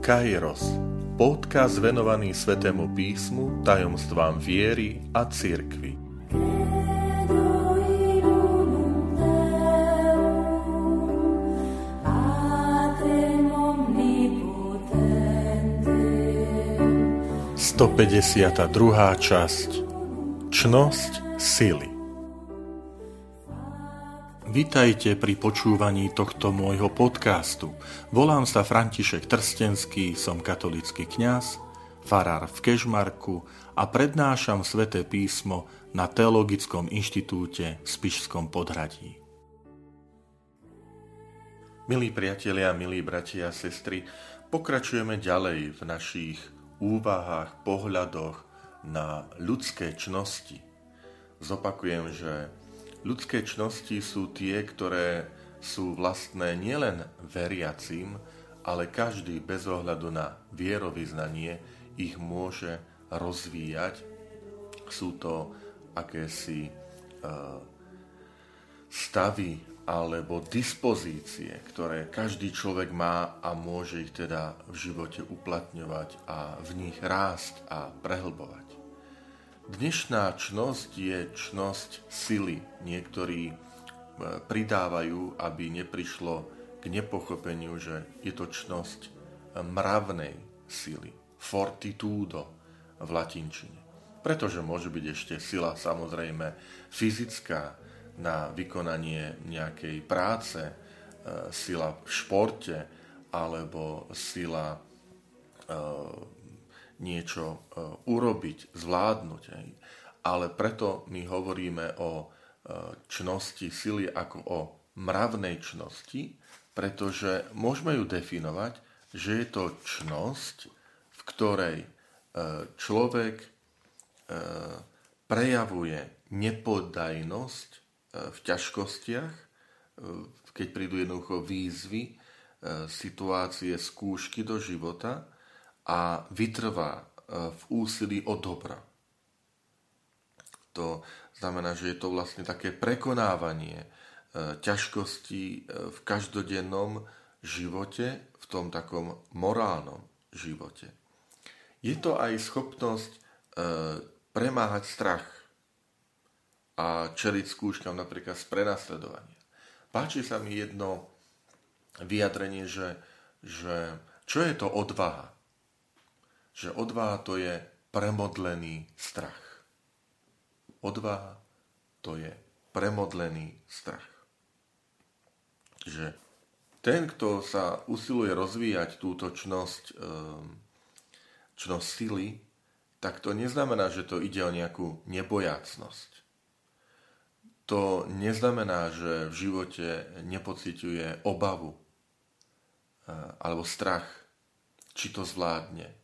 Kairos, podcast venovaný Svetému písmu, tajomstvám viery a cirkvi. Sto druhá časť. Čnosť sily Vitajte pri počúvaní tohto môjho podcastu. Volám sa František Trstenský, som katolický kňaz, farár v Kežmarku a prednášam sväté písmo na Teologickom inštitúte v Spišskom podhradí. Milí priatelia, milí bratia a sestry, pokračujeme ďalej v našich úvahách, pohľadoch na ľudské čnosti. Zopakujem, že Ľudské čnosti sú tie, ktoré sú vlastné nielen veriacím, ale každý bez ohľadu na vierovýznanie ich môže rozvíjať. Sú to akési uh, stavy alebo dispozície, ktoré každý človek má a môže ich teda v živote uplatňovať a v nich rásť a prehlbovať. Dnešná čnosť je čnosť sily. Niektorí e, pridávajú, aby neprišlo k nepochopeniu, že je to čnosť e, mravnej sily, fortitudo v latinčine. Pretože môže byť ešte sila samozrejme fyzická na vykonanie nejakej práce, e, sila v športe alebo sila niečo e, urobiť, zvládnuť. Ale preto my hovoríme o e, čnosti sily ako o mravnej čnosti, pretože môžeme ju definovať, že je to čnosť, v ktorej e, človek prejavuje nepoddajnosť v ťažkostiach, keď prídu jednoducho výzvy, situácie, skúšky do života, a vytrvá e, v úsilí o dobra. To znamená, že je to vlastne také prekonávanie e, ťažkostí e, v každodennom živote, v tom takom morálnom živote. Je to aj schopnosť premáhať strach a čeliť skúškam napríklad z prenasledovania. Páči sa mi jedno vyjadrenie, že, že čo je to odvaha? Že odvaha to je premodlený strach. Odvaha to je premodlený strach. Že ten, kto sa usiluje rozvíjať túto čnosť, ehm, čnosť sily, tak to neznamená, že to ide o nejakú nebojácnosť. To neznamená, že v živote nepociťuje obavu eh, alebo strach, či to zvládne,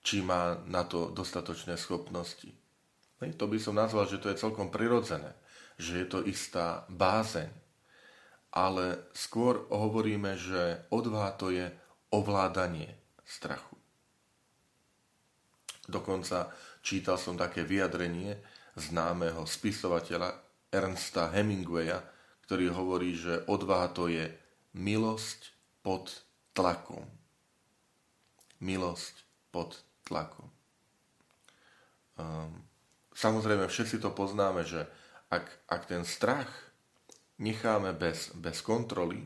či má na to dostatočné schopnosti. To by som nazval, že to je celkom prirodzené, že je to istá bázeň. Ale skôr hovoríme, že odvaha to je ovládanie strachu. Dokonca čítal som také vyjadrenie známeho spisovateľa Ernsta Hemingwaya, ktorý hovorí, že odvaha to je milosť pod tlakom. Milosť pod tlaku. Um, samozrejme, všetci to poznáme, že ak, ak ten strach necháme bez, bez kontroly,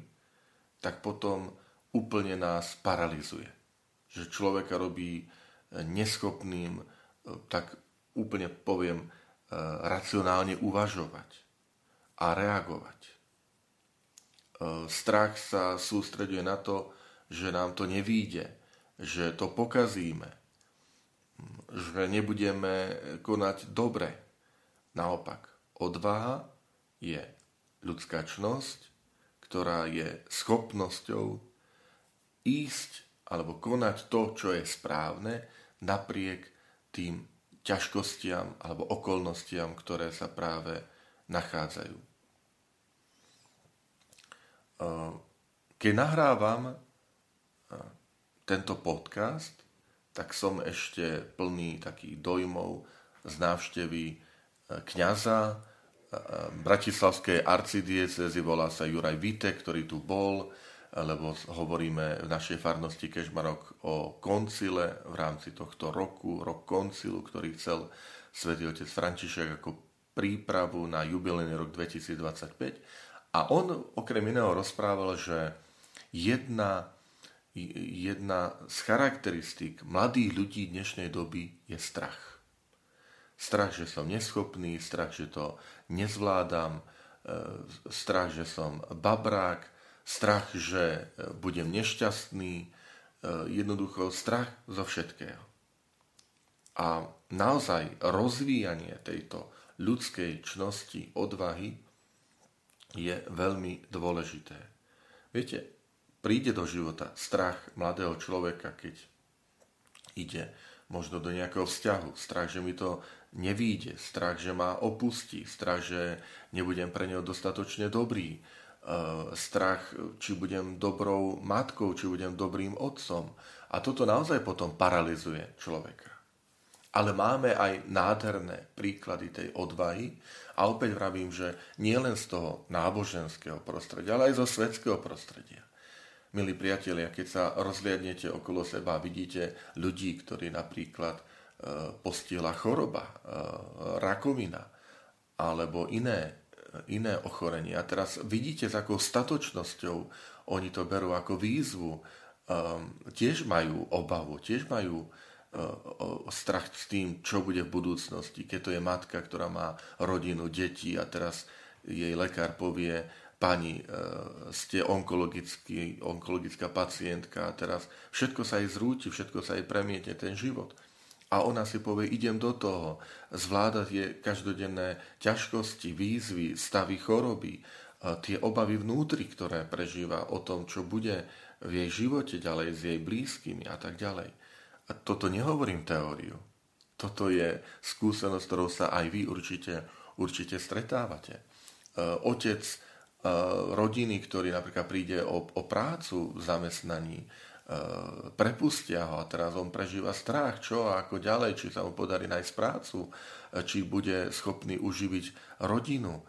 tak potom úplne nás paralizuje. Že človeka robí e, neschopným, e, tak úplne poviem, e, racionálne uvažovať a reagovať. Strach sa sústreduje na to, že nám to nevíde, že to pokazíme, že nebudeme konať dobre. Naopak, odvaha je ľudská čnosť, ktorá je schopnosťou ísť alebo konať to, čo je správne, napriek tým ťažkostiam alebo okolnostiam, ktoré sa práve nachádzajú. Keď nahrávam tento podcast, tak som ešte plný takých dojmov z návštevy e, kňaza e, Bratislavskej arcidiecezy, volá sa Juraj Vite, ktorý tu bol. lebo hovoríme v našej farnosti Kežmarok o koncile v rámci tohto roku, rok koncilu, ktorý chcel svätý otec František ako prípravu na jubilejný rok 2025. A on okrem iného rozprával, že jedna, jedna z charakteristík mladých ľudí dnešnej doby je strach. Strach, že som neschopný, strach, že to nezvládam, e, strach, že som babrák, strach, že e, budem nešťastný, e, jednoducho strach zo všetkého. A naozaj rozvíjanie tejto ľudskej čnosti, odvahy je veľmi dôležité. Viete, príde do života strach mladého človeka, keď ide možno do nejakého vzťahu, strach, že mi to nevíde, strach, že ma opustí, strach, že nebudem pre neho dostatočne dobrý, Eh, strach, či budem dobrou matkou, či budem dobrým otcom. A toto naozaj potom paralizuje človeka. Ale máme aj nádherné príklady tej odvahy a opäť vravím, že nie len z toho náboženského prostredia, ale aj zo svetského prostredia. Milí priatelia, keď sa rozliadnete okolo seba, vidíte ľudí, ktorí napríklad eh, postihla choroba, eh, rakovina alebo iné iné. A teraz vidíte, s akou statočnosťou oni to berú ako výzvu. Um, tiež majú obavu, tiež majú strach s tým, čo bude v budúcnosti. Keď to je matka, ktorá má rodinu, deti a teraz jej lekár povie, pani, uh, ste onkologická pacientka a teraz všetko sa jej zrúti, všetko sa jej premietne ten život a ona si povie, idem do toho, zvládať je každodenné ťažkosti, výzvy, stavy choroby, tie obavy vnútri, ktoré prežíva o tom, čo bude v jej živote ďalej s jej blízkymi a tak ďalej. A toto nehovorím teóriu. Toto je skúsenosť, ktorou sa aj vy určite, určite stretávate. E, otec e, rodiny, ktorý napríklad príde o, o prácu v zamestnaní, E, prepustia ho a teraz on prežíva strach, čo a ako ďalej, či sa mu podarí nájsť prácu, e, či bude schopný uživiť rodinu,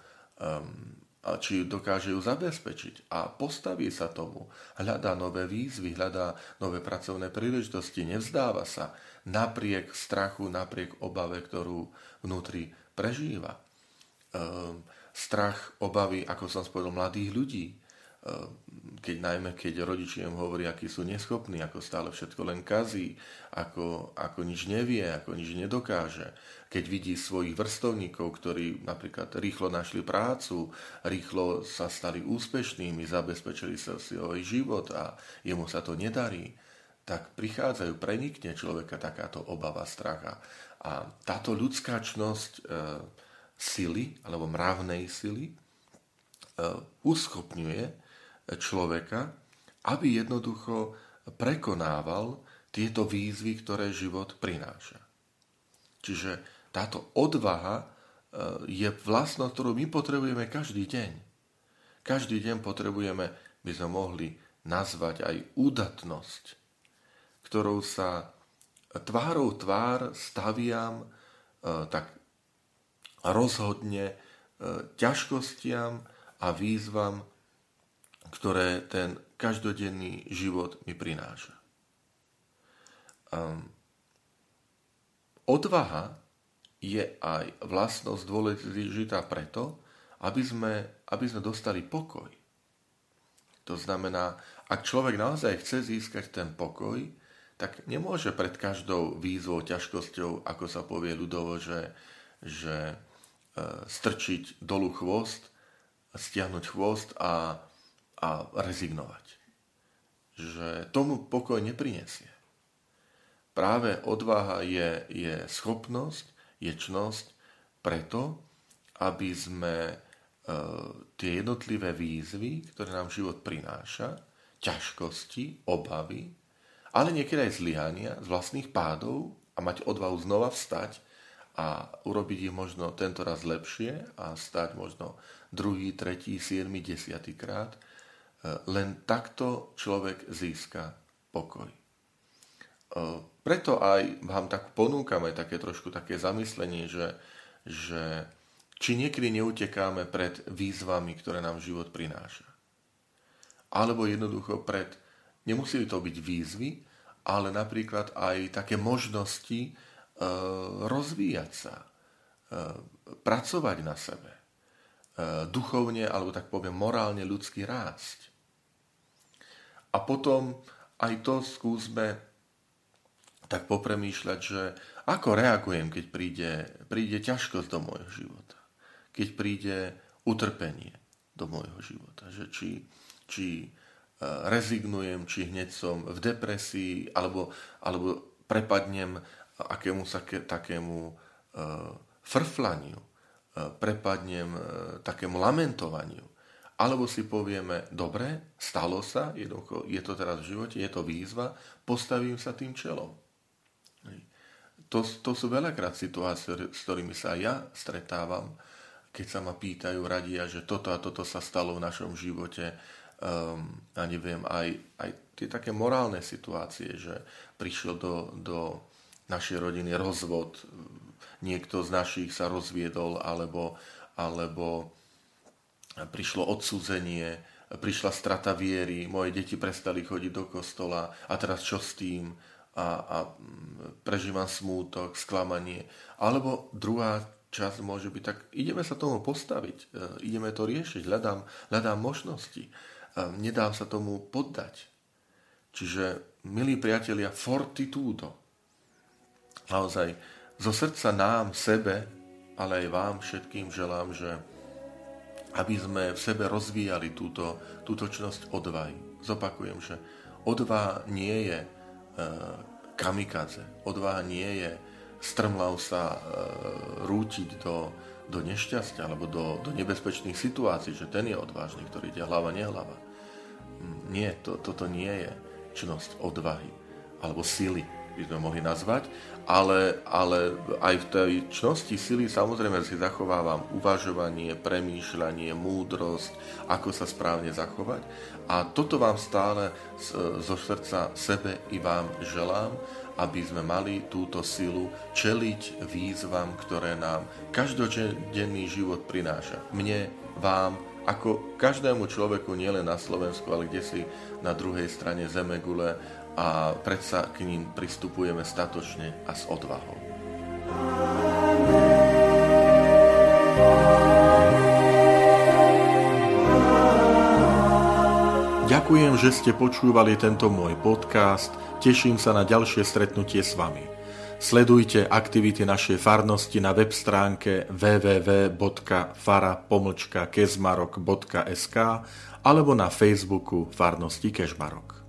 či dokáže ju zabezpečiť a postaví sa tomu, hľadá nové výzvy, hľadá nové pracovné príležitosti, nevzdáva sa napriek strachu, napriek obave, ktorú vnútri prežíva. Strach, obavy, ako som spovedal, mladých ľudí, keď najmä keď rodičia im hovorí, akí sú neschopní, ako stále všetko len kazí, ako, ako nič nevie, ako nič nedokáže. Keď vidí svojich vrstovníkov, ktorí napríklad rýchlo našli prácu, rýchlo sa stali úspešnými, zabezpečili sa svoj život a jemu sa to nedarí, tak prichádzajú, prenikne človeka takáto obava, stracha. A táto ľudská čnosť e, sily, alebo mravnej sily, e, uschopňuje človeka, aby jednoducho prekonával tieto výzvy, ktoré život prináša. Čiže táto odvaha e, je vlastnosť, ktorú my potrebujeme každý deň. Každý deň potrebujeme, by sme mohli nazvať aj údatnosť, ktorou sa tvárou tvár staviam e, tak rozhodne e, ťažkostiam a výzvam ktoré ten každodenný život mi prináša. Um, odvaha je aj vlastnosť dôležitá preto, aby sme, aby sme dostali pokoj. To znamená, ak človek naozaj chce získať ten pokoj, tak nemôže pred každou výzvou, ťažkosťou, ako sa povie ľudovo, že, že strčiť dolu chvost, stiahnuť chvost a a rezignovať. Že tomu pokoj neprinesie. Práve odvaha je, je schopnosť, je čnosť preto, aby sme e, tie jednotlivé výzvy, ktoré nám život prináša, ťažkosti, obavy, ale niekedy aj zlyhania z vlastných pádov a mať odvahu znova vstať a urobiť ich možno tento raz lepšie a stať možno druhý, tretí, siedmy, desiatý krát, len takto človek získa pokoj. E, preto aj vám tak ponúkame také trošku také zamyslenie, že, že či niekedy neutekáme pred výzvami, ktoré nám život prináša. alebo jednoducho pred, nemusí to byť výzvy, ale napríklad aj také možnosti e, rozvíjať sa, e, pracovať na sebe, e, duchovne, alebo tak poviem, morálne ľudský rásť. A potom aj to skúsme tak popremýšľať, že ako reagujem, keď príde, príde ťažkosť do môjho života, keď príde utrpenie do môjho života, že či, či rezignujem, či hneď som v depresii, alebo, alebo prepadnem akému takému uh, frflaniu, uh, prepadnem uh, takému lamentovaniu. Alebo si povieme, dobre, stalo sa, je to teraz v živote, je to výzva, postavím sa tým čelom. To, to sú veľakrát situácie, s ktorými sa ja stretávam, keď sa ma pýtajú, radia, že toto a toto sa stalo v našom živote, um, ja neviem, aj, aj tie také morálne situácie, že prišiel do, do našej rodiny rozvod, niekto z našich sa rozviedol, alebo, alebo prišlo odsúzenie, prišla strata viery, moje deti prestali chodiť do kostola a teraz čo s tým? A, a prežívam smútok, sklamanie. Alebo druhá časť môže byť, tak ideme sa tomu postaviť, e, ideme to riešiť, hľadám, hľadám možnosti nedám sa tomu poddať. Čiže, milí priatelia, fortitudo. Naozaj, zo srdca nám, sebe, ale aj vám všetkým želám, že aby sme v sebe rozvíjali túto, túto čnosť odvahy. Zopakujem, že odvaha nie je e, kamikaze. Odvaha nie je strmlav sa e, rútiť do, do nešťastia alebo do, do nebezpečných situácií, že ten je odvážny, ktorý ide hlava, nehlava. Nie, to, toto nie je činnosť odvahy alebo sily, by sme mohli nazvať, ale, ale aj v tej čnosti sily samozrejme si zachovávam uvažovanie, premýšľanie, múdrosť, ako sa správne zachovať. A toto vám stále zo srdca sebe i vám želám, aby sme mali túto silu čeliť výzvam, ktoré nám každodenný život prináša. Mne, vám, ako každému človeku nielen na Slovensku, ale kde si na druhej strane Zemegule a predsa k ním pristupujeme statočne a s odvahou. Ďakujem, že ste počúvali tento môj podcast. Teším sa na ďalšie stretnutie s vami. Sledujte aktivity našej farnosti na web stránke www.fara.kezmarok.sk alebo na Facebooku Farnosti Kežmarok.